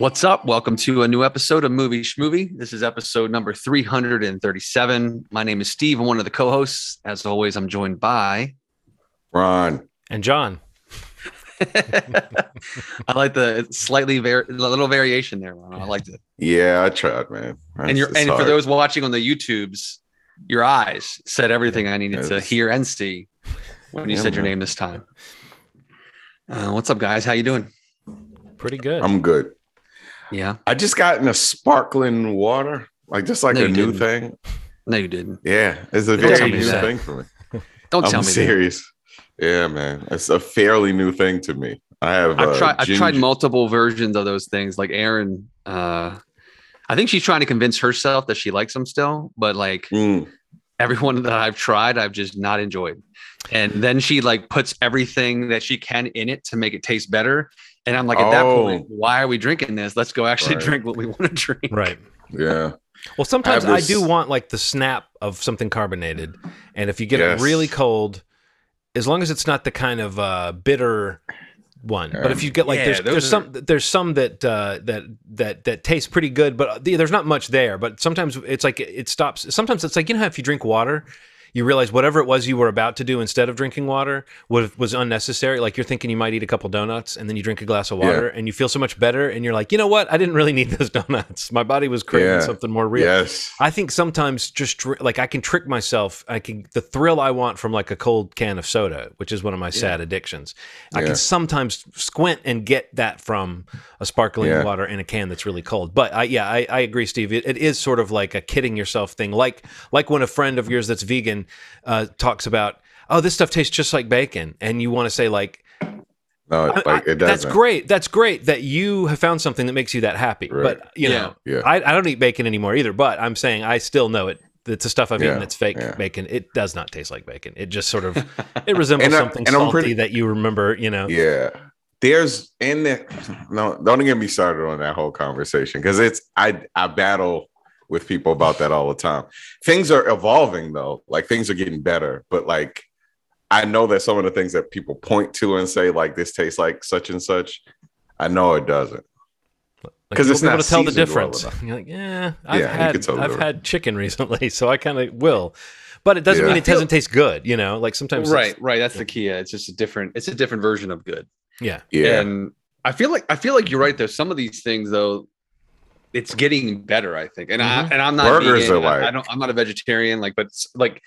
What's up? Welcome to a new episode of Movie Schmovie. This is episode number 337. My name is Steve. I'm one of the co-hosts. As always, I'm joined by Ron. And John. I like the slightly var- a little variation there. Ron. I liked it. Yeah, I tried, man. and you're, It's and for those watching on the YouTubes, your eyes said everything I needed to hear and see when you Yeah, said your man. name this time. Uh, what's up, guys? How you doing? Pretty good. I'm good. Yeah. I just got in a sparkling water, like just like No, a new didn't. thing. No, you didn't. Yeah, it's a Don't very new that. thing for me. Don't I'm tell me. that. serious. Yeah, man, it's a fairly new thing to me. I have. I've uh, tried. I've tried multiple versions of those things. Like Aaron, uh, I think she's trying to convince herself that she likes them still, but like Mm, everyone that I've tried, I've just not enjoyed. And then she like puts everything that she can in it to make it taste better. And I'm like, at that Oh. point, why are we drinking this? Let's go actually Right. drink what we want to drink. right. yeah, Well, sometimes have I, this- do want like the snap of something carbonated. And if you get Yes. it really cold, as long as it's not the kind of uh, bitter one. But if you get like Yeah, there's there's are- some there's some that uh, that that that taste pretty good, but there's not much there. But sometimes it's like it stops. Sometimes it's like you know how if you drink water. You realize whatever it was you were about to do instead of drinking water was, was unnecessary. Like you're thinking you might eat a couple donuts and then you drink a glass of water and you feel so much better. And you're like, you know what? I didn't really need those donuts. My body was craving Yeah. something more real. yes, I think sometimes just like I can trick myself. I can the thrill I want from like a cold can of soda, which is one of my sad addictions. I can sometimes squint and get that from a sparkling Yeah. water in a can that's really cold. But I, yeah, I, I agree, Steve. It, it is sort of like a kidding yourself thing. Like like when a friend of yours that's vegan uh, talks about, oh, this stuff tastes just like bacon, and you want to say like, no, I- like it doesn't. that's great. That's great that you have found something that makes you that happy. Right. But you Yeah. know, Yeah. I, I don't eat bacon anymore either. But I'm saying I still know it. It's the stuff I've Yeah, eaten that's fake yeah. bacon. It does not taste like bacon. It just sort of it resembles And I- something and I'm salty pretty- that you remember. You know, Yeah. There's in the no, don't get me started on that whole conversation because it's I I battle with people about that all the time. Things are evolving though, like things are getting better, but like I know that some of the things that people point to and say like this tastes like such and such, I know it doesn't. Because you it's won't be able not to tell the seasoned well difference. You're like, yeah, I've Yeah, had could I've had chicken recently, so I kind of will. But it doesn't Yeah. mean it doesn't taste good. You know, like sometimes, it's- Right, right. That's the key. It's just a different. It's a different version of good. Yeah, Yeah. And I feel like I feel like you're right. There's some of these things though. It's getting better, I think. And I Mhm. and I'm not Burgers vegan, are and I- I like- don't. I'm not a vegetarian. Like, but like,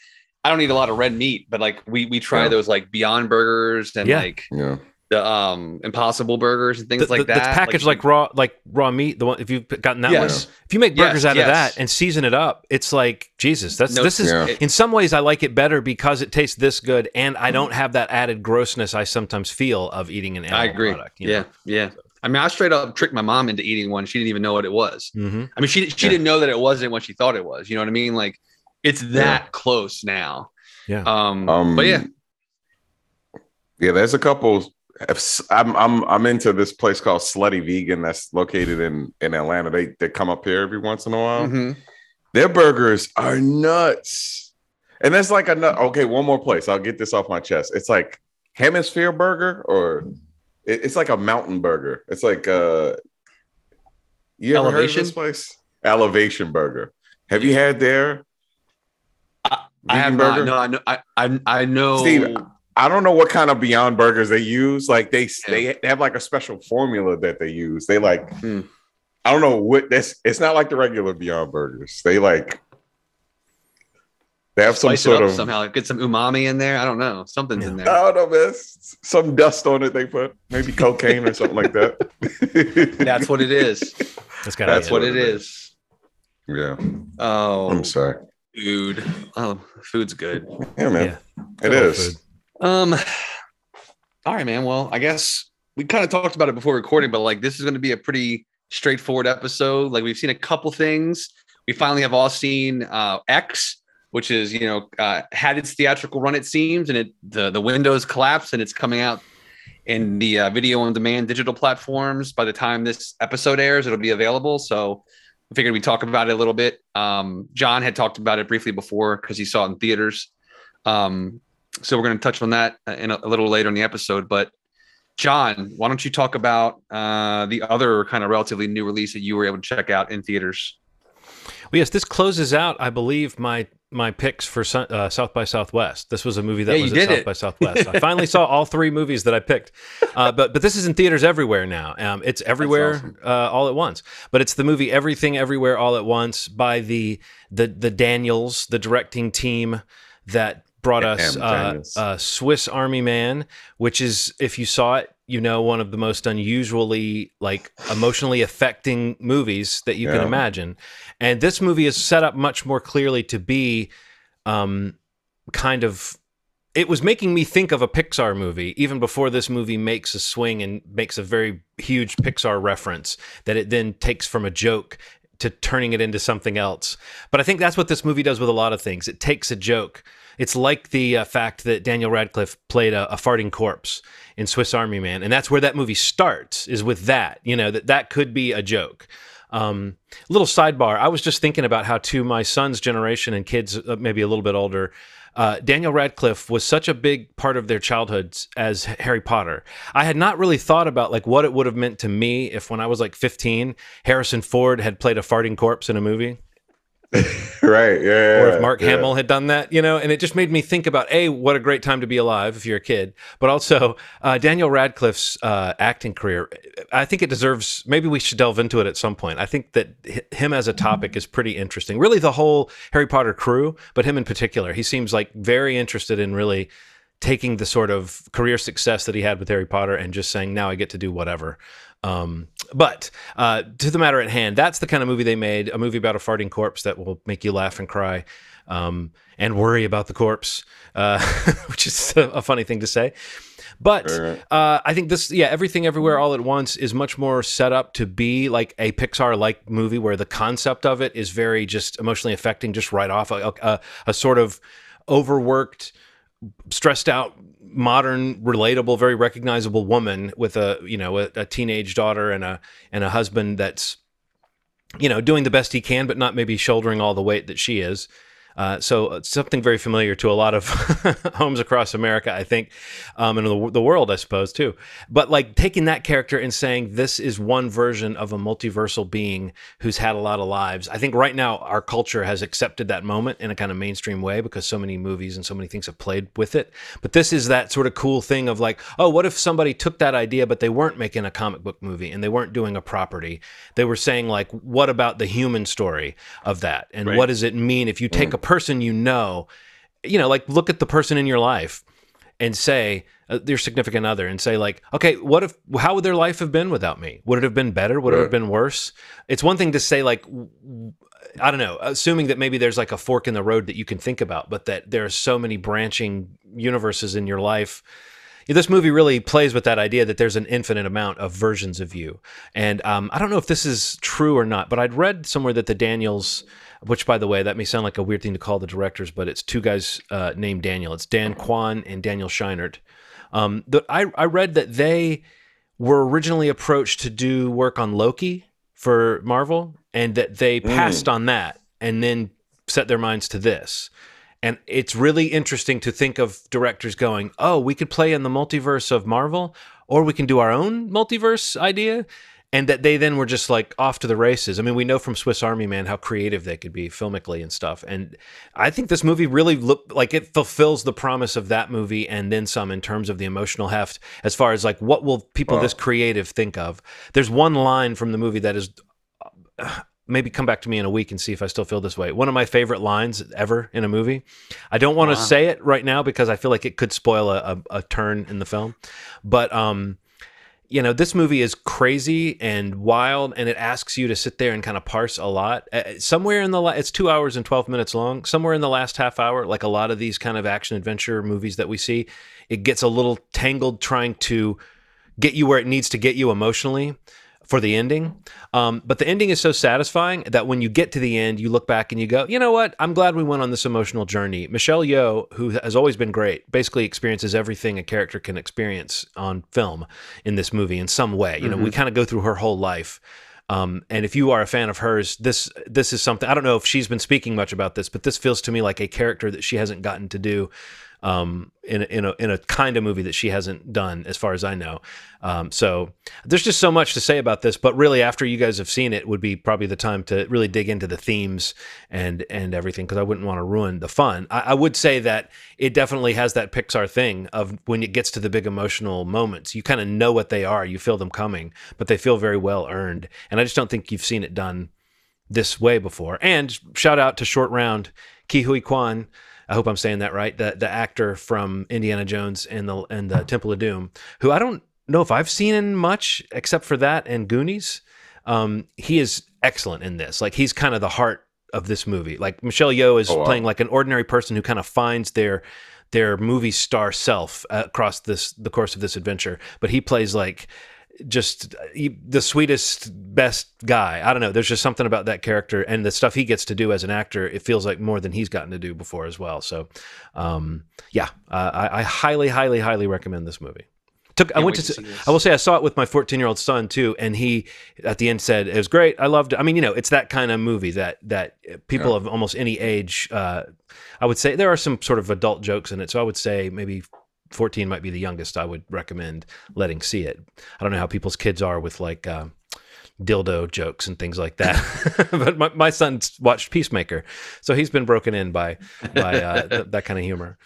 I don't eat a lot of red meat. But like, we we try Yeah. those like Beyond Burgers and Yeah. like yeah. the um Impossible Burgers and things The- the- like that. That's packaged like, raw, like raw meat. The one if you've gotten that Yes. one, if you make Yes, burgers out yes. of that and season it up, it's like Jesus. That's No, this is Yeah. in some ways I like it better because it tastes this good, and I don't have that added grossness I sometimes feel of eating an animal I agree. product. yeah, yeah. I mean, I straight up tricked my mom into eating one. She didn't even know what it was. hmm I mean, she she Yeah. didn't know that it wasn't what she thought it was. You know what I mean? Like, it's that close now. Yeah. Um, Um but yeah, Yeah, there's a couple if- I'm I'm I'm into this place called Slutty Vegan that's located in in Atlanta. They they come up here every once in a while. Mhm. Their burgers are nuts. And that's like a nut. Okay, one more place. I'll get this off my chest. It's like Hemisphere Burger, or it- it's like a mountain burger. It's like uh you ever heard of Elevation? this place? Elevation Burger. Have you had there? I vegan have not. No, I know. I I, I know. Steve, I don't know what kind of Beyond Burgers they use. Like they they, they have like a special formula that they use. They like Hmm. I don't know what this. It's not like the regular Beyond Burgers. They like they have some spice sort it up of somehow. Get some umami in there. I don't know. Something's in there. I don't know, man. Some dust on it. They put maybe cocaine or something like that. That's what it is. That's got That's That's what what it it is. yeah. Oh, I'm sorry. food. Oh, food's good. Yeah, man. Yeah. It Good old is. food. Um. All right, man. Well, I guess we kind of talked about it before recording, but like this is going to be a pretty straightforward episode. Like we've seen a couple things. We finally have all seen uh, X, which is you know uh, had its theatrical run. It seems, and it the the windows collapsed, and it's coming out in the uh, video on demand digital platforms. By the time this episode airs, it'll be available. So I figured we'd talk about it a little bit. Um, John had talked about it briefly before because he saw it in theaters. Um, so we're going to touch on that in a, a little later in the episode. But John, why don't you talk about uh, the other kind of relatively new release that you were able to check out in theaters? Well, yes, this closes out, I believe, my my picks for uh, South by Southwest. This was a movie that Yeah, was at South it. by Southwest. I finally saw all three movies that I picked, uh, but but this is in theaters everywhere now. Um, it's everywhere awesome. uh, all at once. But it's the movie Everything Everywhere All at Once by the the the Daniels, the directing team that brought us uh, uh, Swiss Army Man, which is if you saw it, you know one of the most unusually like emotionally affecting movies that you can imagine. And this movie is set up much more clearly to be um, kind of. It was making me think of a Pixar movie even before this movie makes a swing and makes a very huge Pixar reference that it then takes from a joke to turning it into something else. But I think that's what this movie does with a lot of things. It takes a joke. It's like the uh, fact that Daniel Radcliffe played a, a farting corpse in Swiss Army Man, and that's where that movie starts. Is with that, you know, that that could be a joke. Um, little sidebar. I was just thinking about how to my son's generation and kids, uh, maybe a little bit older, uh, Daniel Radcliffe was such a big part of their childhoods as Harry Potter. I had not really thought about like what it would have meant to me if when I was like 15, Harrison Ford had played a farting corpse in a movie right. Yeah. or if Mark yeah. Hamill had done that, you know, and it just made me think about a what a great time to be alive if you're a kid, but also uh, Daniel Radcliffe's uh, acting career. I think it deserves. Maybe we should delve into it at some point. I think that hi- him as a topic is pretty interesting. Really, the whole Harry Potter crew, but him in particular, he seems like very interested in really taking the sort of career success that he had with Harry Potter and just saying, now I get to do whatever. Um, but uh, to the matter at hand, that's the kind of movie they made a movie about a farting corpse that will make you laugh and cry um, and worry about the corpse, uh, which is a, a funny thing to say. But uh, I think this, yeah, everything everywhere all at once is much more set up to be like a Pixar like movie where the concept of it is very just emotionally affecting, just right off a, a, a sort of overworked stressed out modern relatable very recognizable woman with a you know a, a teenage daughter and a and a husband that's you know doing the best he can but not maybe shouldering all the weight that she is uh, so something very familiar to a lot of homes across America, I think, um, and the, the world, I suppose, too. But like taking that character and saying this is one version of a multiversal being who's had a lot of lives. I think right now our culture has accepted that moment in a kind of mainstream way because so many movies and so many things have played with it. But this is that sort of cool thing of like, oh, what if somebody took that idea, but they weren't making a comic book movie and they weren't doing a property? They were saying like, what about the human story of that, and Right. what does it mean if you take a person you know, you know, like look at the person in your life and say uh, your significant other and say like okay what if how would their life have been without me? Would it have been better? Would it have been worse? It's one thing to say like i don't know assuming that maybe there's like a fork in the road that you can think about but that there are so many branching universes in your life. This movie really plays with that idea that there's an infinite amount of versions of you. And um, i don't know if this is true or not but i'd read somewhere that the daniels which by the way that may sound like a weird thing to call the directors but it's two guys uh, named daniel. It's dan kwan and daniel scheinert. Um, the, I, I read that they were originally approached to do work on loki for marvel and that they passed on that and then set their minds to this. And it's really interesting to think of directors going, oh, we could play in the multiverse of Marvel, or we can do our own multiverse idea. And that they then were just like off to the races. I mean, we know from Swiss Army Man how creative they could be filmically and stuff. And I think this movie really look like it fulfills the promise of that movie and then some in terms of the emotional heft, as far as like what will people this creative think of. There's one line from the movie that is maybe come back to me in a week and see if I still feel this way. One of my favorite lines ever in a movie. I don't want to Wow. say it right now because I feel like it could spoil a, a, a turn in the film. But um, you know, this movie is crazy and wild, and it asks you to sit there and kind of parse a lot. Somewhere in the la- it's two hours and twelve minutes long. Somewhere in the last half hour, like a lot of these kind of action adventure movies that we see, it gets a little tangled trying to get you where it needs to get you emotionally for the ending. Um, but the ending is so satisfying that when you get to the end, you look back and you go, you know what? I'm glad we went on this emotional journey. Michelle Yeoh, who has always been great, basically experiences everything a character can experience on film in this movie in some way. You know, we kind of go through her whole life. Um, and if you are a fan of hers, this this is something I don't know if she's been speaking much about this, but this feels to me like a character that she hasn't gotten to do um, in in a in a kind of movie that she hasn't done, as far as I know. Um, so there's just so much to say about this. But really, after you guys have seen it, would be probably the time to really dig into the themes and and everything because I wouldn't want to ruin the fun. I, I would say that it definitely has that Pixar thing of when it gets to the big emotional moments, you kind of know what they are, you feel them coming, but they feel very well earned. And I just don't think you've seen it done this way before. And shout out to Short Round, Ke Huy Quan. I hope I'm saying that right. The the actor from Indiana Jones and the and the Temple of Doom, who I don't know if I've seen in much except for that and Goonies. Um, he is excellent in this. Like he's kind of the heart of this movie. Like Michelle Yeoh is Oh, wow. playing like an ordinary person who kind of finds their their movie star self across this the course of this adventure. But he plays like just the sweetest, best guy. I don't know. There's just something about that character and the stuff he gets to do as an actor. It feels like more than he's gotten to do before as well. So, um, yeah, uh, I, I highly, highly, highly recommend this movie. Took I went to, to. I will say I saw it with my 14 year old son too, and he at the end said it was great. I loved it. I mean, you know, it's that kind of movie that that people Yeah. of almost any age. Uh, I would say there are some sort of adult jokes in it, so I would say maybe 14 might be the youngest I would recommend letting see it. I don't know how people's kids are with like uh, dildo jokes and things like that, but my, my son's watched Peacemaker, so he's been broken in by by uh, th- that kind of humor.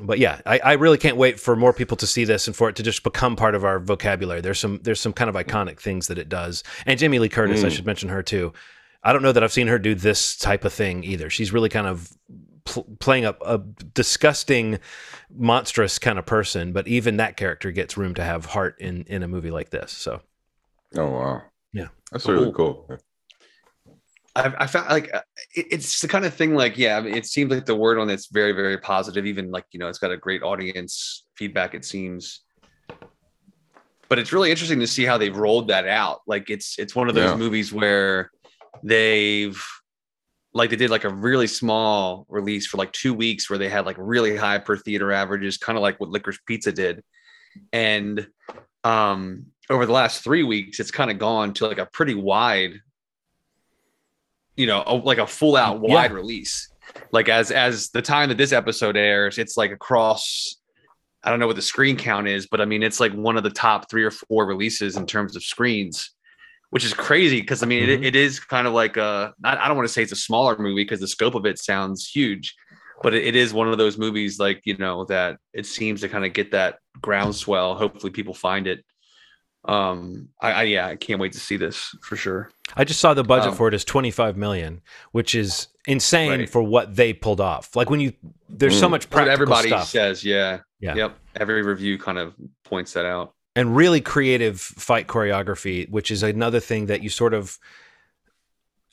But yeah, I, I really can't wait for more people to see this and for it to just become part of our vocabulary. There's some there's some kind of iconic things that it does, and Jamie Lee Curtis, I Mm. should mention her too. I don't know that I've seen her do this type of thing either. She's really kind of pl- playing a, a disgusting, monstrous kind of person, but even that character gets room to have heart in in a movie like this. So Oh wow. Yeah. That's really cool. I, I found like uh, it, it's the kind of thing like yeah I mean, it seems like the word on it's very very positive even like you know it's got a great audience feedback it seems but it's really interesting to see how they've rolled that out like it's it's one of those Yeah. movies where they've like they did like a really small release for like two weeks where they had like really high per theater averages kind of like what licorice pizza did. And um over the last three weeks it's kind of gone to like a pretty wide you know a, like a full out Yeah. wide release. Like as as the time that this episode airs it's like across i don't know what the screen count is but i mean it's like one of the top three or four releases in terms of screens which is crazy because i mean Mhm. it, it is kind of like a I I don't want to say it's a smaller movie because the scope of it sounds huge but it, it is one of those movies like you know that it seems to kind of get that groundswell hopefully people find it um I, I yeah i can't wait to see this for sure I just saw the budget Um, for it is 25 million, which is insane Right. for what they pulled off. Like when you there's so Mm. much That's what practical everybody stuff. says yeah Yeah. yep every review kind of points that out and really creative fight choreography, which is another thing that you sort of,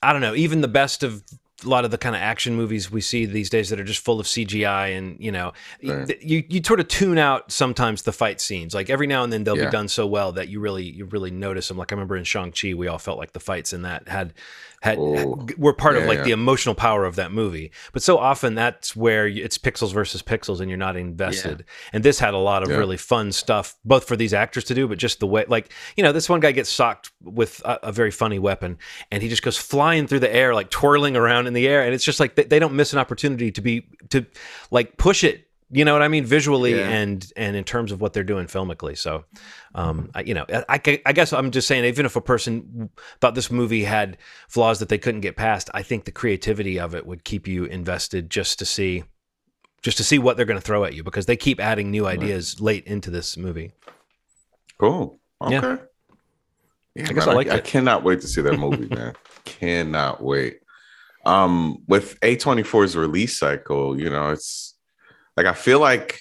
I don't know, even the best of a lot of the kind of action movies we see these days that are just full of CGI and you know Right. you you sort of tune out sometimes the fight scenes like every now and then they'll Yeah. be done so well that you really you really notice them like I remember in Shang Chi we all felt like the fights in that had had Oh. were part of like yeah. the emotional power of that movie but so often that's where it's pixels versus pixels and you're not invested and this had a lot of Yeah. really fun stuff both for these actors to do but just the way like you know this one guy gets socked with a, a very funny weapon and he just goes flying through the air like twirling around in the air and it's just like they, they don't miss an opportunity to be to like push it you know what i mean visually Yeah. and and in terms of what they're doing filmically so um I, you know I, I I guess i'm just saying even if a person thought this movie had flaws that they couldn't get past i think the creativity of it would keep you invested just to see just to see what they're going to throw at you because they keep adding new ideas late into this movie Cool. Okay. Yeah. Yeah, I guess man, I like I, it. cannot wait to see that movie, man. cannot wait. Um, with A24's release cycle, you know, it's like I feel like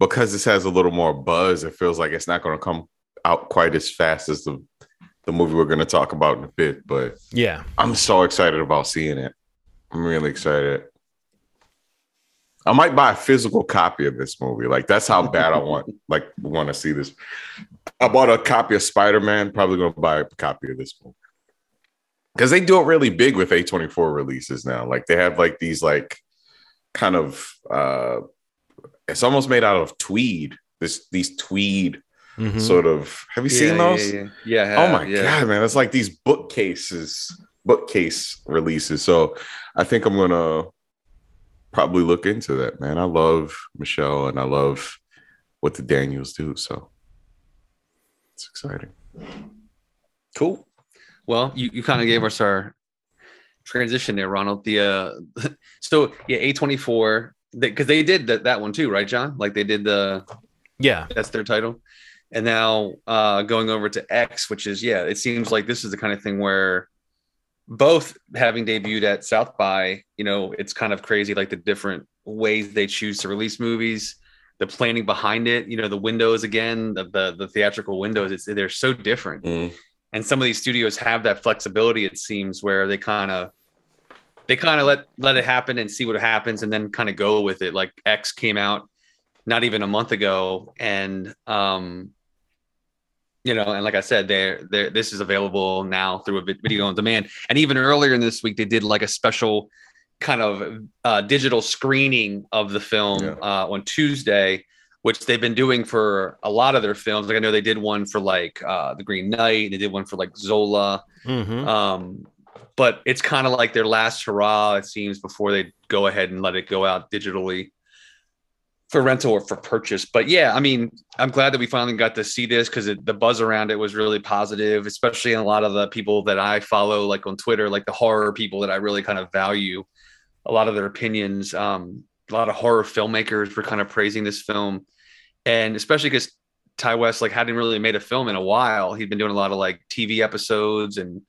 because this has a little more buzz, it feels like it's not going to come out quite as fast as the the movie we're going to talk about in a bit. But yeah I'm so excited about seeing it. I'm really excited. I might buy a physical copy of this movie. Like that's how bad I want like want to see this. I bought a copy of Spider-Man, probably gonna buy a copy of this movie. Because they do it really big with A24 releases now. Like they have like these like kind of uh it's almost made out of tweed. This these tweed Mhm. sort of have you seen Yeah, those? yeah, yeah, yeah, Oh my yeah. god, man! It's like these bookcases, bookcase releases. So I think I'm gonna probably look into that, man. I love Michelle and I love what the Daniels do. So it's exciting. Cool. Well, you, you kind of gave us our transition there, Ronald. The uh so yeah, A24 because they, did that, that one too, right, John? Like they did the yeah, that's their title. And now uh going over to X, which is yeah, it seems like this is the kind of thing where both having debuted at South by, you know, it's kind of crazy like the different ways they choose to release movies, the planning behind it, you know, the windows again, the the, the theatrical windows, it's they're so different. Mm. And some of these studios have that flexibility, it seems, where they kind of they kind of let let it happen and see what happens and then kind of go with it. Like X came out not even a month ago and um you know, and like I said, there, there, this is available now through a video on demand. And even earlier in this week, they did like a special kind of uh, digital screening of the film Yeah. uh, on Tuesday, which they've been doing for a lot of their films. Like I know they did one for like uh, The Green Knight, they did one for like Zola. hmm Um, but it's kind of like their last hurrah, it seems, before they go ahead and let it go out digitally for rental or for purchase. But yeah, I mean, I'm glad that we finally got to see this because the buzz around it was really positive, especially in a lot of the people that I follow, like on Twitter, like the horror people that I really kind of value a lot of their opinions. Um, a lot of horror filmmakers were kind of praising this film, and especially because Ti West like hadn't really made a film in a while. He'd been doing a lot of like TV episodes and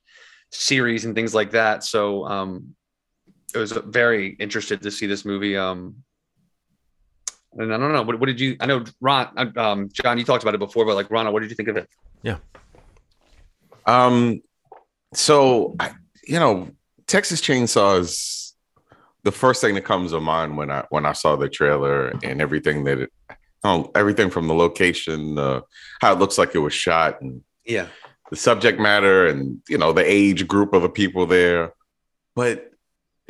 series and things like that. So um, I was very interested to see this movie. Um, and I don't know what, what did you? I know Ron, um, John, you talked about it before, but like Ron, what did you think of it? Yeah. Um, so I, you know, Texas Chainsaw is the first thing that comes to mind when I when I saw the trailer and everything that it, oh, everything from the location, uh, how it looks like it was shot, and Yeah, the subject matter, and you know the age group of the people there. But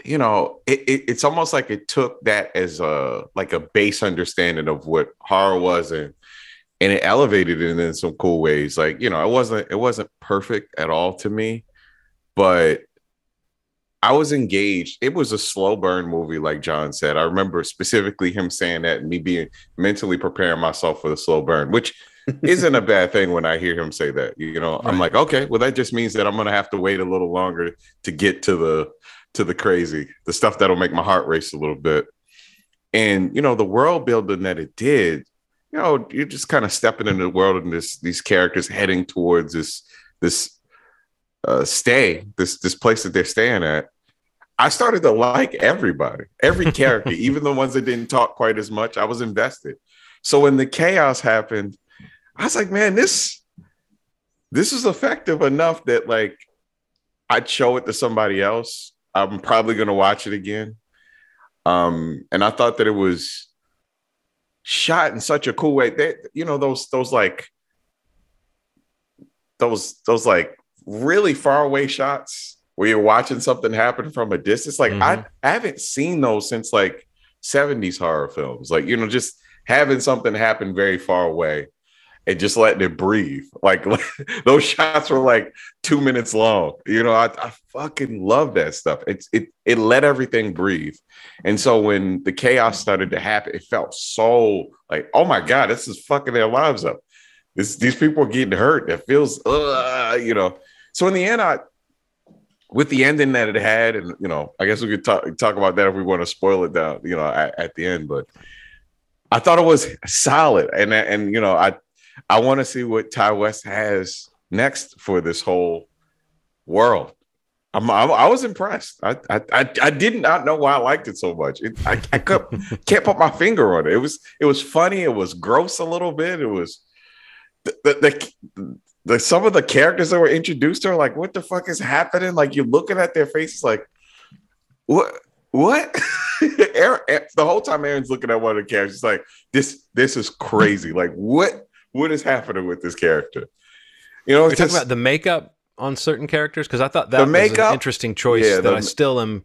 you know, it, it, it's almost like it took that as a like a base understanding of what horror was, and and it elevated it in some cool ways. Like you know, it wasn't it wasn't perfect at all to me, but I was engaged. It was a slow burn movie, like John said. I remember specifically him saying that, and me being mentally preparing myself for the slow burn, which isn't a bad thing when I hear him say that. You know, I'm like, okay, well, that just means that I'm gonna have to wait a little longer to get to the to the crazy, the stuff that'll make my heart race a little bit. And you know, the world building that it did, you know, you're just kind of stepping into the world and this these characters heading towards this this uh stay, this this place that they're staying at. I started to like everybody, every character, even the ones that didn't talk quite as much. I was invested. So when the chaos happened, I was like, man, this this is effective enough that like I'd show it to somebody else. I'm probably gonna watch it again. Um, and I thought that it was shot in such a cool way. That you know, those those like those those like really far away shots where you're watching something happen from a distance. Like I, I haven't seen those since like 70s horror films. Like, you know, just having something happen very far away and just letting it breathe. Like, those shots were like two minutes long. You know, I, I fucking love that stuff. It's it it let everything breathe. And so when the chaos started to happen, it felt so like, oh my God, this is fucking their lives up. This, these people are getting hurt. It feels, uh, you know. So in the end, I with the ending that it had, and you know, I guess we could talk talk about that if we want to spoil it down, you know, at, at the end. But I thought it was solid, and and you know, I I want to see what Ti West has next for this whole world. I'm, I'm I was impressed. I, I I I did not know why I liked it so much. It, I I could, can't put my finger on it. It was it was funny. It was gross a little bit. It was the, the, the the some of the characters that were introduced are like, what the fuck is happening? Like you're looking at their faces, like, what? What? Aaron, eh, the whole time Aaron's looking at one of the characters, like this. This is crazy. Like what? What is happening with this character? You know, We're talking about the makeup on certain characters because I thought that The was an interesting choice Yeah, that the- I still am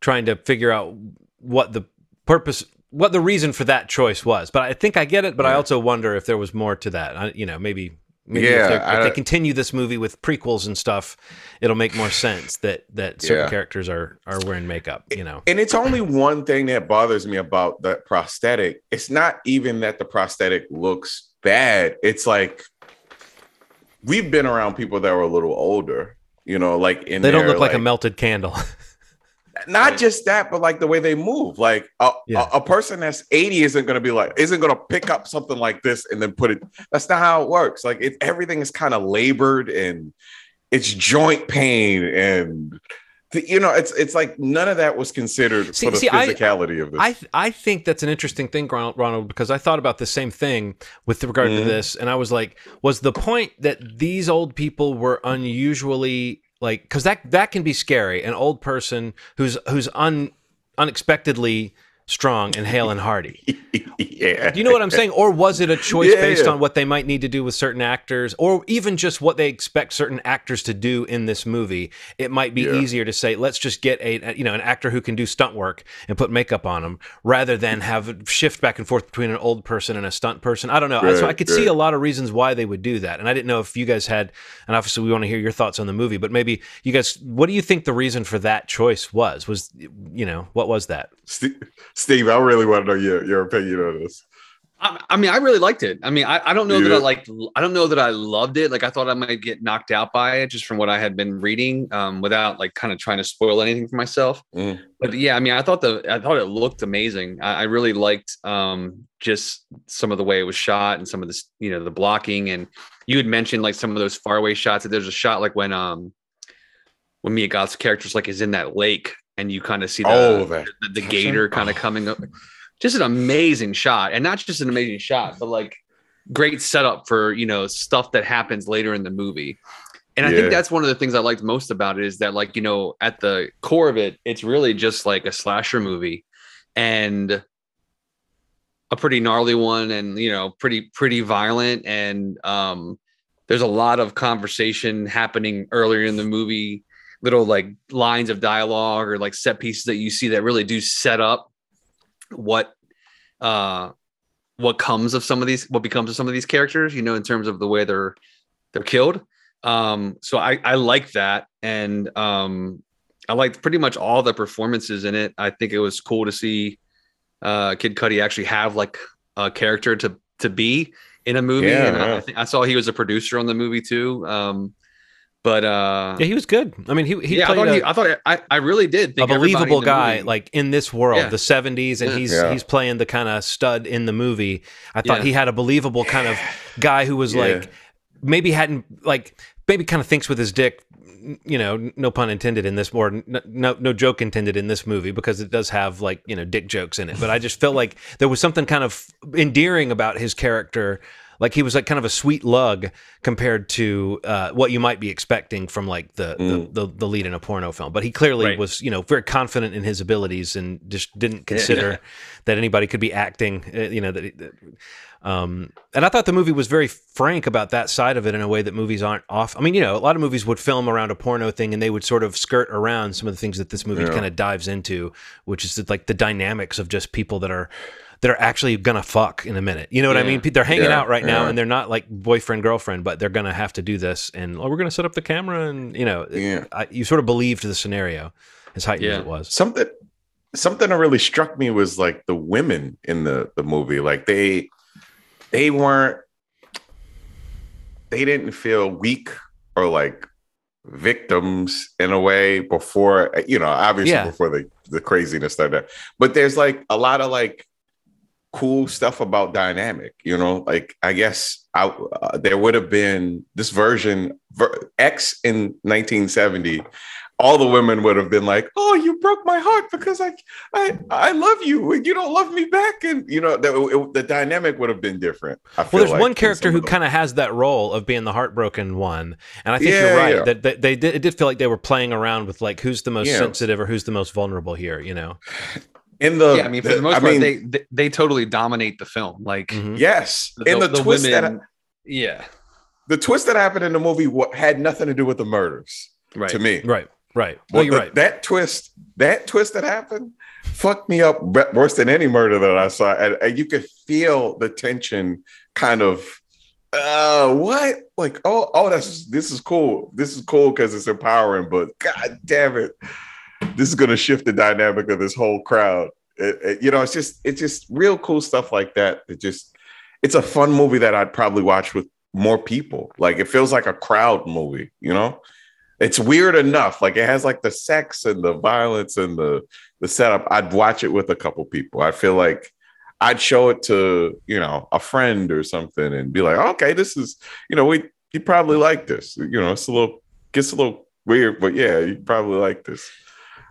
trying to figure out what the purpose, what the reason for that choice was. But I think I get it. But I also wonder if there was more to that. I, you know, maybe Maybe Yeah, if, if I- they continue this movie with prequels and stuff, it'll make more sense that that certain Yeah. characters are are wearing makeup. You know, And it's only one thing that bothers me about the prosthetic. It's not even that the prosthetic looks bad. It's like we've been around people that were a little older, you know, like in they don't their, look like, a melted candle. not just that, but like the way they move. Like a, Yeah. a, a person that's 80 isn't going to be like, isn't going to pick up something like this and then put it. That's not how it works. Like it, everything is kind of labored and it's joint pain and. You know, it's it's like none of that was considered See- for the see, I- physicality of this. I I think that's an interesting thing, Ronald, because I thought about the same thing with regard Mhm. to this, and I was like, was the point that these old people were unusually like because that that can be scary, an old person who's who's un unexpectedly strong and hale and hearty. yeah. Do you know what I'm saying? Or was it a choice Yeah, based yeah. on what they might need to do with certain actors, or even just what they expect certain actors to do in this movie? It might be Yeah. easier to say, let's just get a you know an actor who can do stunt work and put makeup on them, rather than have shift back and forth between an old person and a stunt person. I don't know. so I Right, could see a lot of reasons why they would do that, and I didn't know if you guys had. And obviously, we want to hear your thoughts on the movie, but maybe you guys, what do you think the reason for that choice was? Was you know what was that? Steve, Steve, I really want to know your, your opinion on this. I, I mean, I really liked it. I mean, I, I don't know that I Yeah. like. I don't know that I loved it. Like, I thought I might get knocked out by it just from what I had been reading, um, without like kind of trying to spoil anything for myself. Mm. But yeah, I mean, I thought the I thought it looked amazing. I, I really liked um, just some of the way it was shot and some of this, you know, the blocking. And you had mentioned like some of those faraway shots. That there's a shot like when um when Mia Goth's character's like is in that lake and you kind of see the Oh, that the, the gator kind of coming up. Just an amazing shot, and not just an amazing shot, but like great setup for you know stuff that happens later in the movie. And I Yeah. think that's one of the things I liked most about it is that like you know at the core of it, it's really just like a slasher movie, and a pretty gnarly one, and you know pretty pretty violent, and um, there's a lot of conversation happening earlier in the movie little like lines of dialogue or like set pieces that you see that really do set up what uh what comes of some of these what becomes of some of these characters you know in terms of the way they're they're killed. Um so i i like that. And um i liked pretty much all the performances in it. I think it was cool to see uh kid cudi actually have like a character to to be in a movie. Yeah, and I. I, think, I saw he was a producer on the movie too. Um but uh Yeah, he was good. I mean, he he yeah, I played thought, a, he, I thought I, I really did a think everybody in believable the guy movie- like in this world Yeah. the 70s and Yeah. he's Yeah. he's playing the kind of stud in the movie i thought Yeah. he had a believable kind of guy who was Yeah. like maybe hadn't like maybe kind of thinks with his dick you know no pun intended in this or n- no no joke intended in this movie because it does have like you know dick jokes in it but i just felt like there was something kind of endearing about his character like he was like kind of a sweet lug compared to uh, what you might be expecting from like the, Mm. the, the the lead in a porno film. But he clearly Right. was you know very confident in his abilities and just didn't consider that anybody could be acting. Uh, you know that. that- Um, and I thought the movie was very frank about that side of it in a way that movies aren't off. I mean, you know, a lot of movies would film around a porno thing and they would sort of skirt around some of the things that this movie Yeah. kind of dives into, which is like the dynamics of just people that are that are actually gonna fuck in a minute. You know what I mean? They're hanging Yeah, out right now yeah. and they're not like boyfriend girlfriend, but they're gonna have to do this. And oh, we're gonna set up the camera and you know, Yeah. I, you sort of believed the scenario as heightened as it was. something something that really struck me was like the women in the the movie like they they weren't they didn't feel weak or like victims in a way before you know obviously Yeah. before the the craziness started but there's like a lot of like cool stuff about dynamic you know like i guess I, uh, there would have been this version ver, x in 1970 all the women would have been like, "Oh, you broke my heart because I, I, I love you, and you don't love me back." And you know, the, it- the dynamic would have been different. I feel Well, there's like, one character who kind of has that role of being the heartbroken one, and I think Yeah, you're right yeah. that, that they did. It did feel like they were playing around with like who's the most Yeah. sensitive or who's the most vulnerable here. You know? In the. yeah, I mean, for the most I part, mean, they, they they totally dominate the film. Like, Mhm. yes, in the, twist that yeah, the twist that happened in the movie wa- had nothing to do with the murders right. to me. Right. Right. Well, Well, you're the- right. That twist, that twist that happened, fucked me up worse than any murder that I saw, and, and you could feel the tension kind of uh what like oh oh that's this is cool this is cool because it's empowering but god damn it this is going to shift the dynamic of this whole crowd. It, it, you know it's just it's just real cool stuff like that it just it's a fun movie that i'd probably watch with more people. Like it feels like a crowd movie you know? It's weird enough like it has like the sex and the violence and the the setup. I'd watch it with a couple people. I feel like I'd show it to, you know, a friend or something and be like, okay, this is, you know, we you probably like this. You know, it's a little gets a little weird, but yeah, you probably like this.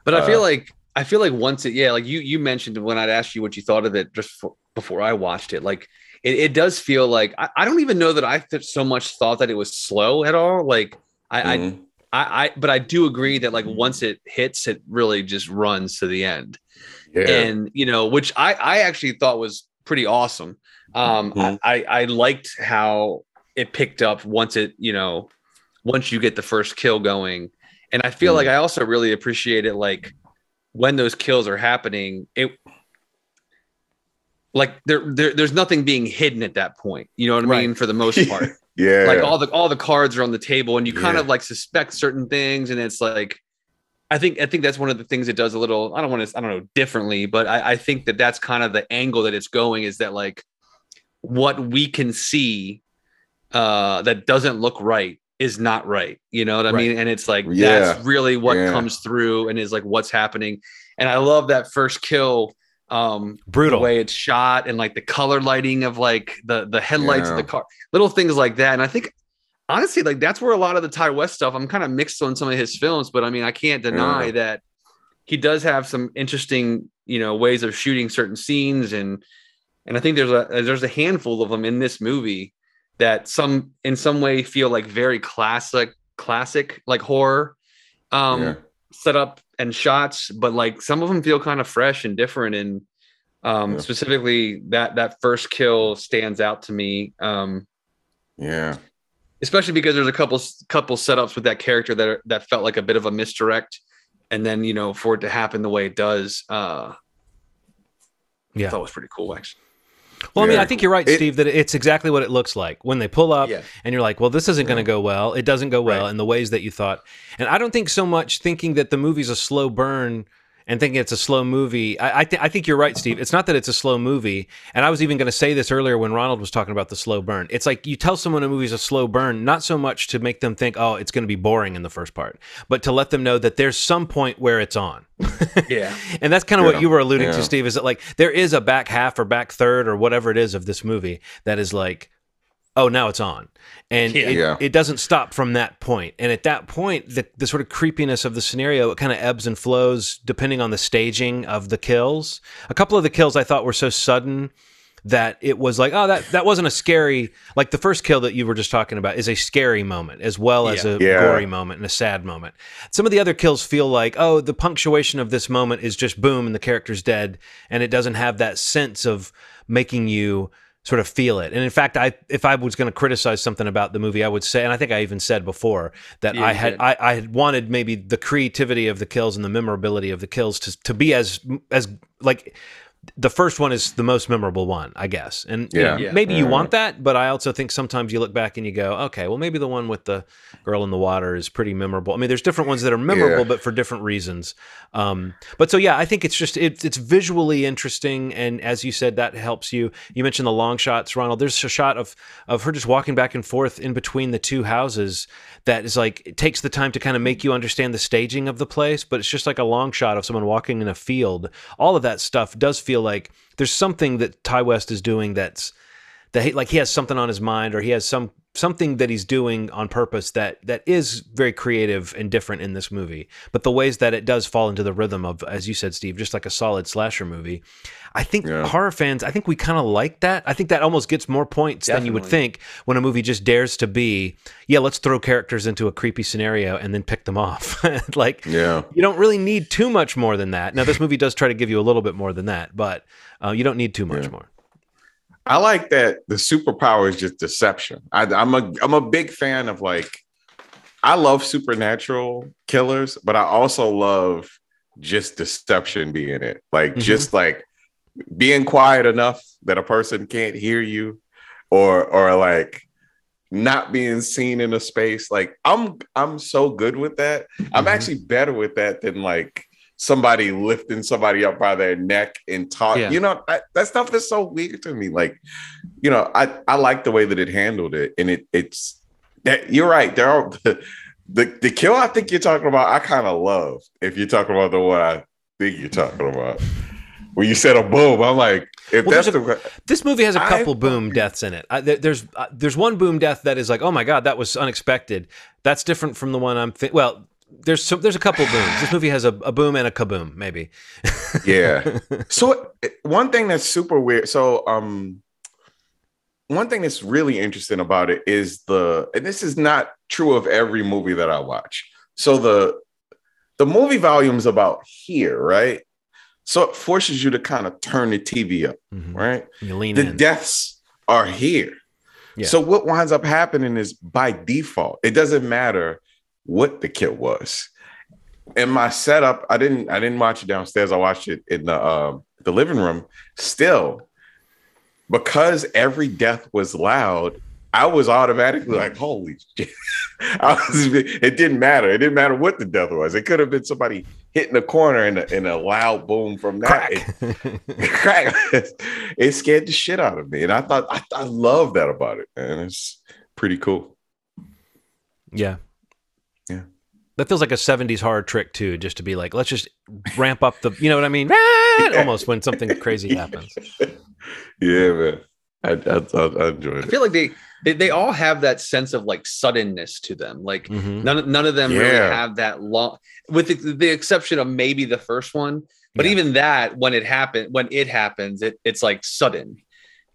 But I feel Uh, like I feel like once it, yeah, like you you mentioned when I'd asked you what you thought of it just for, before I watched it, like it, it does feel like I, I don't even know that I so much thought that it was slow at all. Like I, Mhm. I I I but I do agree that like once it hits, it really just runs to the end. yeah. and you know which i i actually thought was pretty awesome um Mhm. I, I i liked how it picked up once it you know once you get the first kill going and i feel Mhm. like i also really appreciate it like when those kills are happening it like there, there there's nothing being hidden at that point you know what i Right. mean for the most part yeah. like all the all the cards are on the table and you kind Yeah. of like suspect certain things and it's like i think i think that's one of the things it does a little i don't want to i don't know differently but i, I think that that's kind of the angle that it's going is that like what we can see uh that doesn't look right is not right you know what i Right. mean and it's like Yeah. that's really what Yeah. comes through and is like what's happening and i love that first kill um Brutal. way it's shot and like the color lighting of like the the headlights of the car little things like that and i think honestly like that's where a lot of the ti west stuff i'm kind of mixed on some of his films but i mean i can't deny Yeah. that he does have some interesting you know ways of shooting certain scenes and and i think there's a there's a handful of them in this movie that some in some way feel like very classic classic like horror um Yeah. setup and shots, but like some of them feel kind of fresh and different. And um, Yeah. specifically that that first kill stands out to me, um, yeah. especially because there's a couple couple setups with that character that are, that felt like a bit of a misdirect, and then you know for it to happen the way it does, uh, Yeah. I thought was pretty cool actually. Well, I mean, I think you're right, It- Steve, that it's exactly what it looks like when they pull up Yeah. and you're like, well, this isn't going to go well. It doesn't go well Right. in the ways that you thought. And I don't think so much thinking that the movie's a slow burn and thinking it's a slow movie. I I, th- I think you're right, Steve. It's not that it's a slow movie. And I was even going to say this earlier when Ronald was talking about the slow burn. It's like you tell someone a movie's a slow burn, not so much to make them think, oh, it's going to be boring in the first part, but to let them know that there's some point where it's on. Yeah, And that's kind of Yeah, what you were alluding yeah. to, Steve. Is that like there is a back half or back third or whatever it is of this movie that is like, oh, now it's on, and Yeah. it, Yeah. it doesn't stop from that point. And at that point, the the sort of creepiness of the scenario it kind of ebbs and flows depending on the staging of the kills. A couple of the kills I thought were so sudden that it was like, oh, that that wasn't a scary. Like the first kill that you were just talking about is a scary moment as well as Yeah. a Yeah. gory moment and a sad moment. Some of the other kills feel like, oh, the punctuation of this moment is just boom and the character's dead, and it doesn't have that sense of making you sort of feel it. And in fact, I if I was going to criticize something about the movie, I would say, and I think I even said before that Yeah, I had. I, I had wanted maybe the creativity of the kills and the memorability of the kills to to be as as like the first one is the most memorable one, I guess. And you know, Yeah. maybe you want that, but I also think sometimes you look back and you go, okay, well maybe the one with the girl in the water is pretty memorable. I mean, there's different ones that are memorable, Yeah. but for different reasons. Um, but so yeah, I think it's just it's it's visually interesting, and as you said, that helps you. You mentioned the long shots, Ronald. There's a shot of of her just walking back and forth in between the two houses that is like it takes the time to kind of make you understand the staging of the place, but it's just like a long shot of someone walking in a field. All of that stuff does feel like there's something that Ti West is doing that's that he, like he has something on his mind or he has some something that he's doing on purpose that that is very creative and different in this movie but the ways that it does fall into the rhythm of as you said steve just like a solid slasher movie i think Yeah. horror fans i think we kind of like that i think that almost gets more points than you would think when a movie just dares to be yeah let's throw characters into a creepy scenario and then pick them off like Yeah. you don't really need too much more than that now this movie does try to give you a little bit more than that but uh, you don't need too much Yeah. more I like that the superpower is just deception. I, I'm a I'm a big fan of like I love supernatural killers, but I also love just deception being it. Like Mhm. just like being quiet enough that a person can't hear you, or or like not being seen in a space. Like I'm I'm so good with that. I'm Mhm. actually better with that than like somebody lifting somebody up by their neck and talk. Yeah. You know, that, that stuff is so weird to me. Like, you know, I I like the way that it handled it, and it it's that you're right. There are the the, the kill I think you're talking about. I kind of love if you're talking about the one I think you're talking about. When you said a boom, I'm like, if Well, that's there's the This movie has a couple boom deaths in it. I, there, there's uh, there's one boom death that is like, oh my god, that was unexpected. That's different from the one I'm. Thi- well, there's some, there's a couple booms. This movie has a, a boom and a kaboom, maybe. yeah. So one thing that's super weird. So um one thing that's really interesting about it is the and this is not true of every movie that I watch. So the the movie volume's about here, right? So it forces you to kind of turn the TV up, Mhm. right? You lean The in. deaths are here. Yeah. So what winds up happening is by default, it doesn't matter what the kill was. In my setup, I didn't I didn't watch it downstairs. I watched it in the um the living room. Still, because every death was loud, I was automatically like, holy shit. I was, it didn't matter. It didn't matter what the death was. It could have been somebody hitting a corner and a, and a loud boom from that. It- crack. it scared the shit out of me, and I thought I, I love that about it, and it's pretty cool. yeah. Yeah. That feels like a 70s horror trick too, just to be like, let's just ramp up the, you know what I mean? Ah! Almost when something crazy happens. Yeah, man, I, I, I, I enjoyed it. I feel like they, they they all have that sense of like suddenness to them. Like Mhm. none none of them really have that long, with the, the exception of maybe the first one. But Yeah. even that, when it happened, when it happens, it it's like sudden,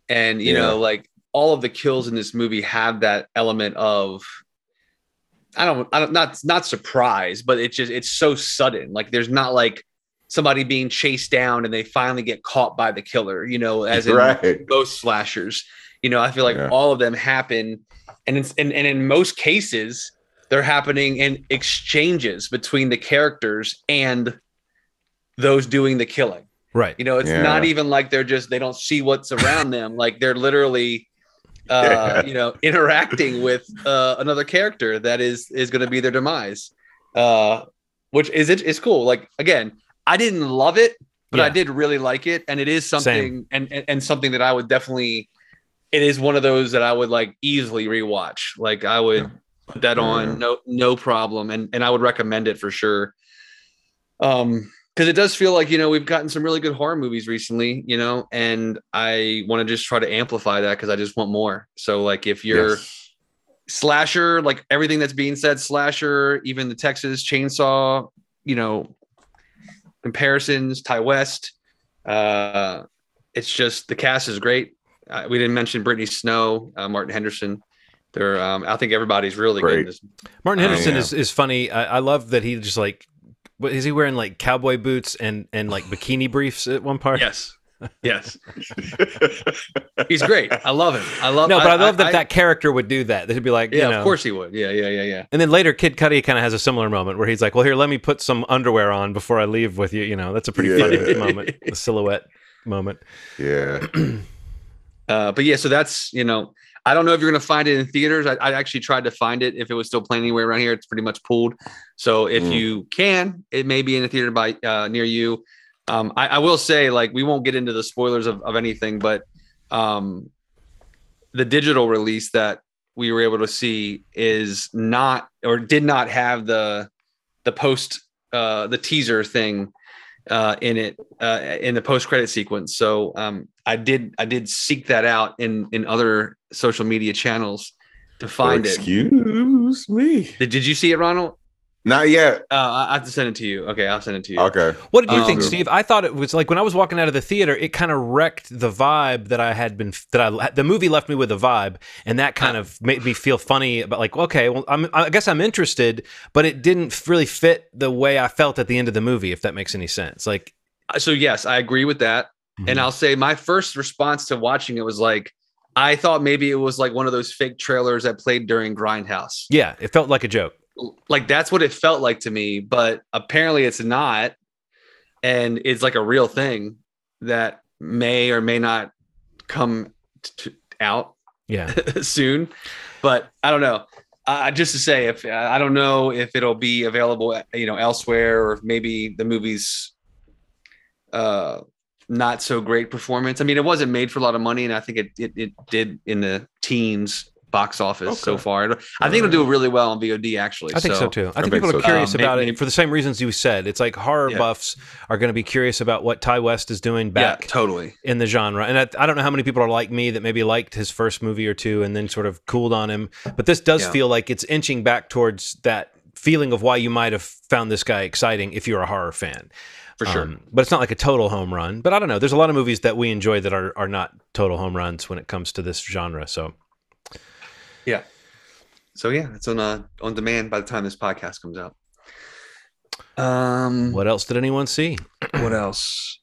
and you Yeah. know, like all of the kills in this movie have that element of. I don't, I don't, not, not surprise, but it's just, it's so sudden. Like there's not like somebody being chased down and they finally get caught by the killer, you know, as in right. most slashers. You know, I feel like Yeah. all of them happen, and it's and, and in most cases, they're happening in exchanges between the characters and those doing the killing. Right. You know, it's Yeah. not even like they're just they don't see what's around them. Like they're literally uh Yeah. you know interacting with uh another character that is is going to be their demise. Uh which is it is cool. Like again, I didn't love it, but I did really like it and it is something and, and and something that I would definitely it is one of those that I would like easily rewatch. Like I would put that Yeah. on no no problem and and I would recommend it for sure. Um because it does feel like you know we've gotten some really good horror movies recently, you know, and I want to just try to amplify that because I just want more. So like if you're Yes. slasher, like everything that's being said, slasher, even the Texas Chainsaw, you know, comparisons, Ti West, uh, it's just the cast is great. Uh, we didn't mention Brittany Snow, uh, Martin Henderson. They're, um, I think everybody's really good. Great. In this. Martin Oh, Henderson yeah. is, is funny. I, I love that he just like, what is he wearing like cowboy boots and, and like bikini briefs at one part? Yes, yes, he's great. I love him. I love. No, but I, love that that character would do that. That'd be like, Yeah, you know, of course he would. Yeah, yeah, yeah, yeah. And then later, Kid Cudi kind of has a similar moment where he's like, "Well, here, let me put some underwear on before I leave with you." You know, that's a pretty Yeah. funny moment, the silhouette moment. yeah. Uh, but yeah, so that's you know, I don't know if you're gonna find it in theaters. I, I actually tried to find it if it was still playing anywhere around here. It's pretty much pulled. So if Mm. you can, it may be in a theater by uh, near you. Um, I, I will say, like, we won't get into the spoilers of, of anything, but um, the digital release that we were able to see is not or did not have the the post uh, the teaser thing uh, in it uh, in the post credit sequence. So um, I did I did seek that out in in other social media channels to find it. Excuse me. Did, did you see it, Ronald? Not yet. Uh, I I have to send it to you. Okay, I'll send it to you. Okay. What did you Um, think, Steve? I thought it was like when I was walking out of the theater, it kind of wrecked the vibe that I had been that I the movie left me with a vibe, and that kind of made me feel funny about like, okay, well, I'm, I guess I'm interested, but it didn't really fit the way I felt at the end of the movie, if that makes any sense. Like, Uh, So yes, I agree with that. Mm-hmm. And I'll say my first response to watching it was like, I thought maybe it was like one of those fake trailers that played during Grindhouse. yeah, it felt like a joke. Like that's what it felt like to me, but apparently it's not. And it's like a real thing that may or may not come t- out Yeah. soon. but I don't know. Uh, just to say, if I don't know if it'll be available, you know, elsewhere, or maybe the movie's uh, not so great performance. I mean, it wasn't made for a lot of money, and I think it it, it did in the teens box office okay. so far. I think it'll do really well on VOD. Actually, I think so, so too. I, I think people so. are curious um, about maybe, it for the same reasons you said. It's like horror yeah. buffs are going to be curious about what Ti West is doing back, yeah, totally in the genre. And I, I, don't know how many people are like me that maybe liked his first movie or two and then sort of cooled on him. But this does yeah. feel like it's inching back towards that feeling of why you might have found this guy exciting if you're a horror fan. For sure. Um, but it's not like a total home run. But I don't know. There's a lot of movies that we enjoy that are, are not total home runs when it comes to this genre. So, yeah so yeah, it's on uh, on demand by the time this podcast comes out. Um, what else did anyone see? what else?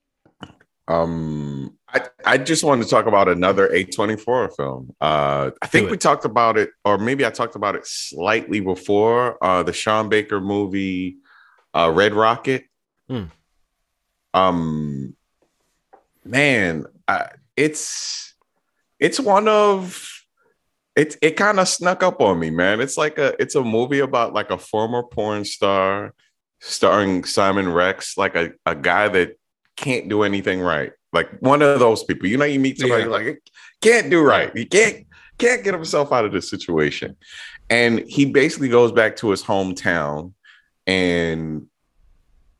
Um, I, I just wanted to talk about another A24 film. Uh, I think we talked about it, or maybe I talked about it slightly before. Uh, the Sean Baker movie, uh, Red Rocket. Mm. Um, man, I, it's it's one of it it kind of snuck up on me, man. It's like a it's a movie about like a former porn star starring Simon Rex, like a, a guy that can't do anything right. Like one of those people. You know, you meet somebody yeah. like can't do right. He can't can't get himself out of this situation. And he basically goes back to his hometown and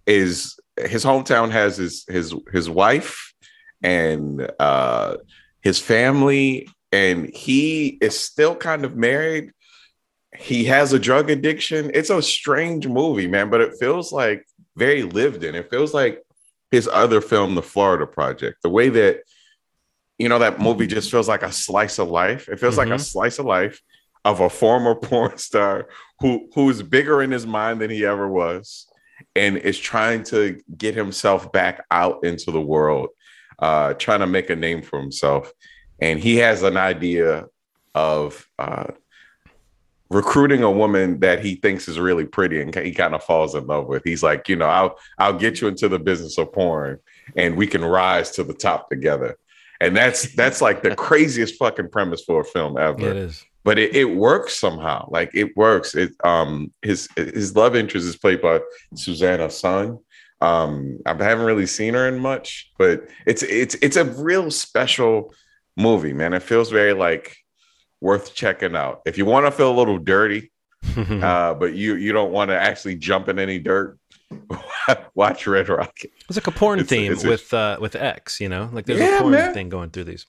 is his hometown has his his his wife and uh his family and he is still kind of married. He has a drug addiction. It's a strange movie, man, but it feels like very lived in. It feels like his other film, The Florida Project. The way that you know that movie just feels like a slice of life. It feels mm-hmm. like a mm-hmm. slice of life of a former porn star who who's bigger in his mind than he ever was and is trying to get himself back out into the world, uh, trying to make a name for himself and he has an idea of uh, recruiting a woman that he thinks is really pretty and he kind of falls in love with. He's like, you know, I'll I'll get you into the business of porn and we can rise to the top together. And that's that's like the craziest fucking premise for a film ever. It is. But it, it works somehow. Like it works. It um his his love interest is played by Suzanna Son. Um I haven't really seen her in much, but it's it's it's a real special movie, man. It feels very like worth checking out. If you want to feel a little dirty, uh, but you you don't want to actually jump in any dirt, watch Red Rocket. It's like a porn it's, theme it's with uh, with X, you know, like there's yeah, a porn man. thing going through these.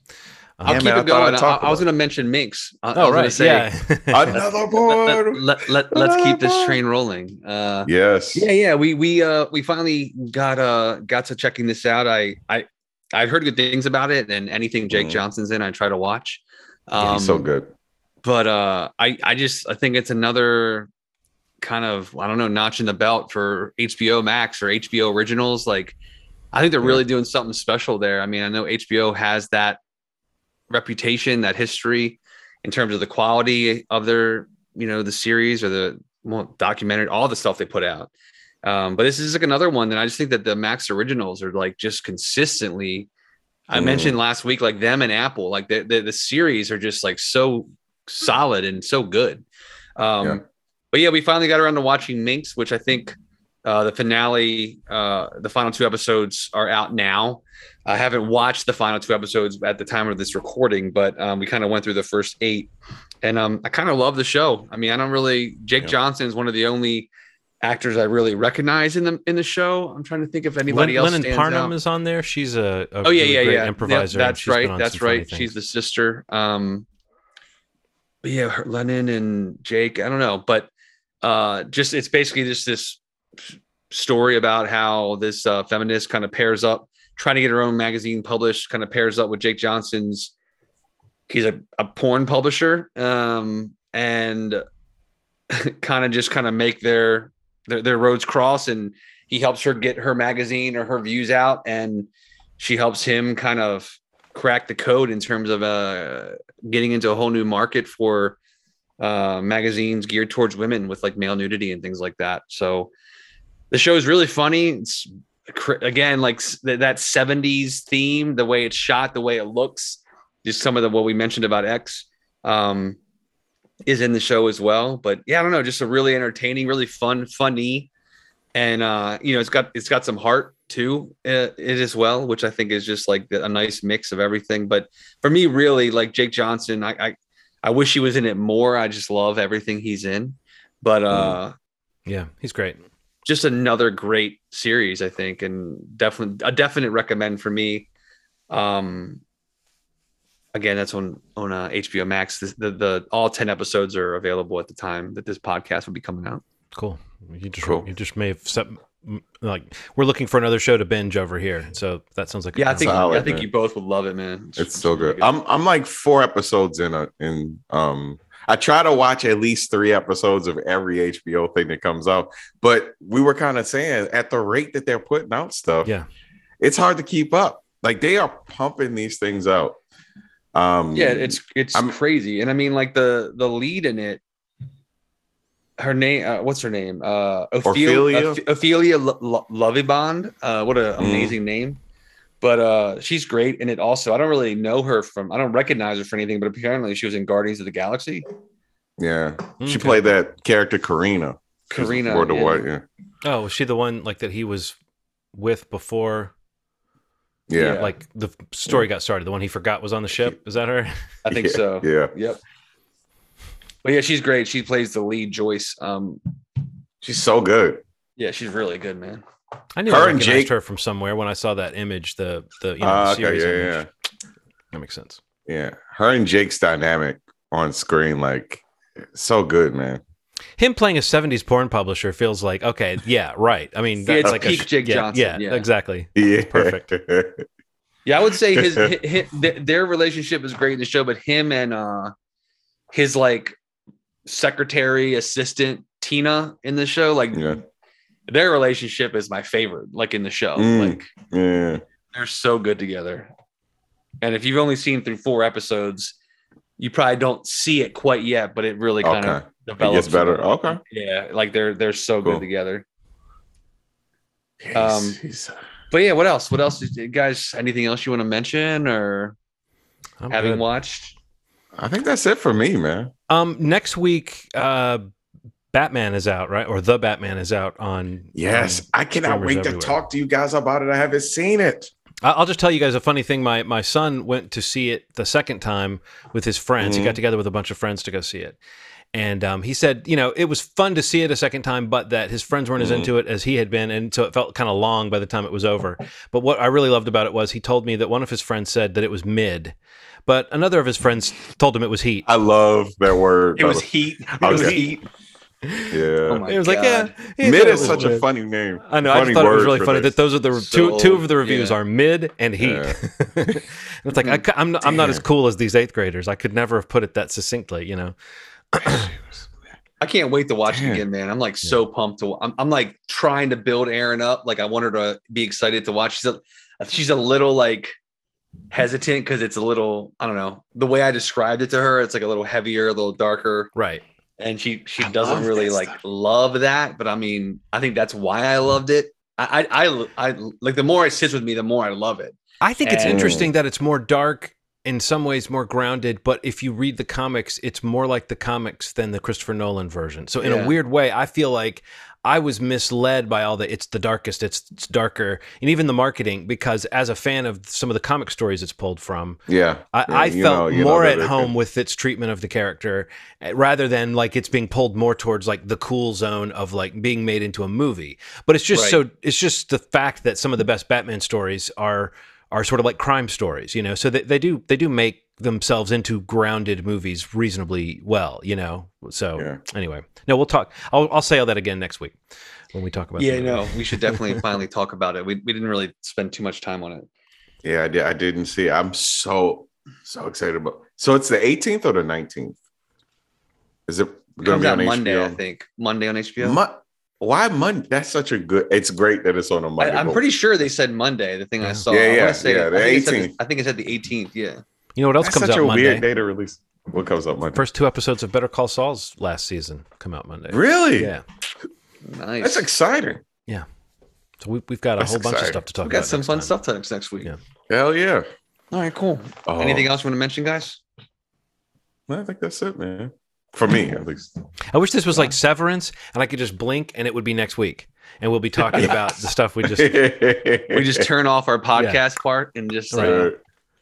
I'll yeah, keep man, it going. I, I was going to mention Minx. I, oh, I right. Say, yeah. another porn. Let, let, let, us keep this train rolling. Uh, yes. Yeah, yeah. We we uh we finally got uh got to checking this out. I I I've heard good things about it, and anything Jake mm. Johnson's in, I try to watch. Um, he's so um, good. But uh, I I just I think it's another kind of I don't know notch in the belt for HBO Max or HBO Originals. Like I think they're yeah. really doing something special there. I mean, I know HBO has that reputation, that history in terms of the quality of their you know the series or the well, documentary, all the stuff they put out. Um, but this is like another one that I just think that the Max originals are like just consistently. I mm. mentioned last week, like them and Apple, like the, the, the series are just like so solid and so good. Um, yeah. But yeah, we finally got around to watching Minx, which I think uh, the finale, uh, the final two episodes are out now. I haven't watched the final two episodes at the time of this recording, but um, we kind of went through the first eight, and um, I kind of love the show. I mean, I don't really. Jake yeah. Johnson is one of the only actors I really recognize in the in the show. I'm trying to think if anybody Lin, else. Lennon Parham out. is on there. She's a, a oh yeah really yeah yeah improviser. Yeah, that's right. That's right. She's the sister. Um, but yeah, her, Lennon and Jake. I don't know, but uh, just it's basically just this story about how this uh, feminist kind of pairs up, trying to get her own magazine published. Kind of pairs up with Jake Johnson's. He's a, a porn publisher, um, and kind of just kind of make their their, their roads cross and he helps her get her magazine or her views out and she helps him kind of crack the code in terms of uh, getting into a whole new market for uh, magazines geared towards women with like male nudity and things like that. So the show is really funny. It's again like that 70s theme, the way it's shot, the way it looks, just some of the what we mentioned about X. Um, is in the show as well. But yeah, I don't know, just a really entertaining, really fun, funny, and uh, you know, it's got it's got some heart too uh, it as well, which I think is just like a nice mix of everything. But for me, really, like Jake Johnson, I I, I wish he was in it more. I just love everything he's in. But uh, Yeah, he's great. just another great series, I think, and definitely a definite recommend for me. Um, again, that's on on uh, HBO Max. The, the the all ten episodes are available at the time that this podcast will be coming out. Cool. You just Cool. you just may have set, like we're looking for another show to binge over here. So that sounds like Yeah, I think Solid, I think man. you both would love it, man. It's so really good. I'm I'm like four episodes in a in um I try to watch at least three episodes of every HBO thing that comes out. But we were kind of saying at the rate that they're putting out stuff, Yeah. it's hard to keep up. Like they are pumping these things out. Um yeah, it's it's I'm- crazy, and I mean, like the the lead in it. Her name, uh, what's her name? Uh, Ophelia, Ophelia? Oph- Ophelia Lo- Lo- Lovibond. Uh, what an Mm. amazing name! But uh, she's great in it. Also, I don't really know her from, I don't recognize her for anything, but apparently she was in Guardians of the Galaxy. yeah. She played that character Carina. She's Carina, Word to yeah. Word, yeah. Oh, was she the one like that he was with before Yeah. Yeah. like the story got started? The one he forgot was on the ship. Is that her? I think Yeah, so. Yeah. Yep. But yeah, she's great. She plays the lead, Joyce. Um, She's so good. yeah, she's really good, man. I knew Her I and recognized Jake- her from somewhere when I saw that image. The the you know the okay, series yeah, image. yeah. That makes sense. Yeah. Her and Jake's dynamic on screen, like so good, man. Him playing a '70s porn publisher feels like okay, yeah, right. I mean, Yeah, that's it's like peak a, Jake yeah, Johnson, Yeah, yeah. exactly. Yeah. Perfect. Yeah, I would say his, hi hi- th- their relationship is great in the show, but him and uh his like secretary assistant Tina in the show, like yeah. their relationship is my favorite. Like in the show, Mm. like Yeah. they're so good together. And if you've only seen through four episodes, you probably don't see it quite yet, but it really kind of Okay. It gets better. Okay. Yeah, like they're they're so Cool. good together. Um, Um, But yeah, what else? What else, did- guys? Anything else you want to mention or I'm having good. watched? I think that's it for me, man. Um, next week, uh, Batman is out, right? Or the Batman is out on. Yes, on I cannot streamers wait everywhere. to talk to you guys about it. I haven't seen it. I- I'll just tell you guys a funny thing. My my son went to see it the second time with his friends. He Mhm. got together with a bunch of friends to go see it. And um, he said, you know, it was fun to see it a second time, but that his friends weren't as Mhm. into it as he had been, and so it felt kind of long by the time it was over. But what I really loved about it was he told me that one of his friends said that it was mid, but another of his friends told him it was heat. I love that word. It was heat. It was heat. yeah. Oh it was like, yeah, God. he Mid said it is was such a funny name. I know. I just thought it was really funny this. that those are the two So, two of the reviews yeah. are mid and heat. Yeah. and it's like I, cou- I'm not, I'm not as cool as these eighth graders. I could never have put it that succinctly. You know. I can't wait to watch Damn. it again, man. I'm like so pumped to. I'm, I'm like trying to build Aaron up. Like I want her to be excited to watch. She's a, she's a little like hesitant because it's a little. I don't know the way I described it to her. It's like a little heavier, a little darker, Right. and she she I doesn't really like stuff. love that. But I mean, I think that's why I loved it. I I I, I like the more it sits with me, the more I love it. I think it's interesting that it's more dark in some ways more grounded, but if you read the comics, it's more like the comics than the Christopher Nolan version. So in Yeah. a weird way, I feel like I was misled by all the it's the darkest, it's, it's darker, and even the marketing because as a fan of some of the comic stories it's pulled from, Yeah. I, Yeah, I felt know- more at home with its treatment of the character eh, rather than like it's being pulled more towards like the cool zone of like being made into a movie. But it's just Right. so it's just the fact that some of the best Batman stories are are sort of like crime stories, you know. So they, they do they do make themselves into grounded movies reasonably well, you know. So Yeah. anyway, no, we'll talk. I'll I'll say all that again next week when we talk about. Yeah, no, we should definitely finally talk about it. We we didn't really spend too much time on it. Yeah, I did. I didn't see. I'm so so excited about. So it's the 18th or the 19th. Is it It going to be on Monday, HBO? I think. Monday on HBO. Mon- why Monday? That's such a good. It's great that it's on a Monday. I'm pretty sure they said Monday. The thing I saw. Yeah, I yeah, wanna say, yeah, the I think, it said 18th. I think it said the 18th. Yeah. You know what else That's comes such out a Monday? weird day to release. What comes out Monday? First two episodes of Better Call Saul's last season come out Monday. really? Yeah. Nice. That's exciting. Yeah. So we, we've got a That's whole bunch of stuff to talk about. we got about. some next fun time. stuff to next next week. Yeah. Hell yeah. All right, cool. Oh, Anything else you want to mention, guys? I think that's it, man. For me at least. I wish this was like Severance, and I could just blink, and it would be next week, and we'll be talking about the stuff we just. We just turn off our podcast part and just uh, Right.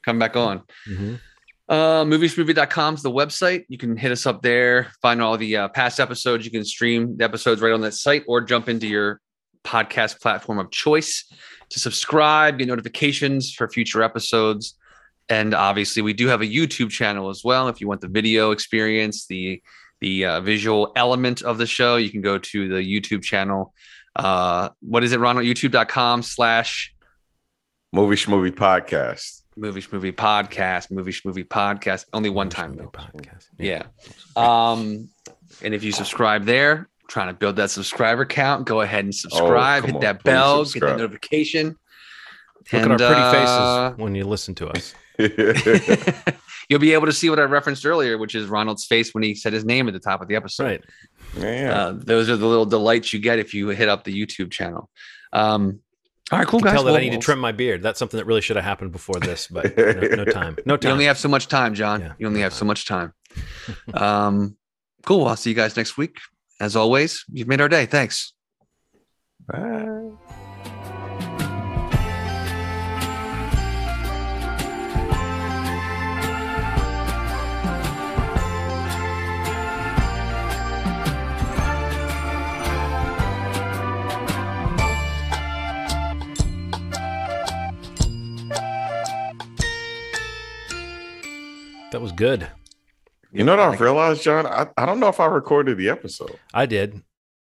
come back on. Mhm. Uh, movieschmovie.com is the website. You can hit us up there, find all the uh, past episodes. You can stream the episodes right on that site or jump into your podcast platform of choice to subscribe, get notifications for future episodes. And obviously, we do have a YouTube channel as well. If you want the video experience, the the uh, visual element of the show, you can go to the YouTube channel. Uh, what is it, Ronald? YouTube.com slash Movie Schmovie Podcast. movie movie podcast, movie movie podcast. Only one time though. Podcast. Yeah. Um, and if you subscribe there, trying to build that subscriber count, go ahead and subscribe, Oh, hit on, that please bell, get subscribe. that notification. Look And, at our pretty uh, faces when you listen to us. You'll be able to see what I referenced earlier, which is Ronald's face when he said his name at the top of the episode. Right. yeah. Uh, those are the little delights you get if you hit up the YouTube channel. Um, all right, cool guys. tell that Well, I need to trim my beard. That's something that really should have happened before this, but no, no time. No time. You time. only have so much time, John. Yeah. You only have so much time. um, cool. I'll see you guys next week. As always, you've made our day. Thanks. Bye. That was good. You know what I've realized, John? I, I don't know if I recorded the episode. I did.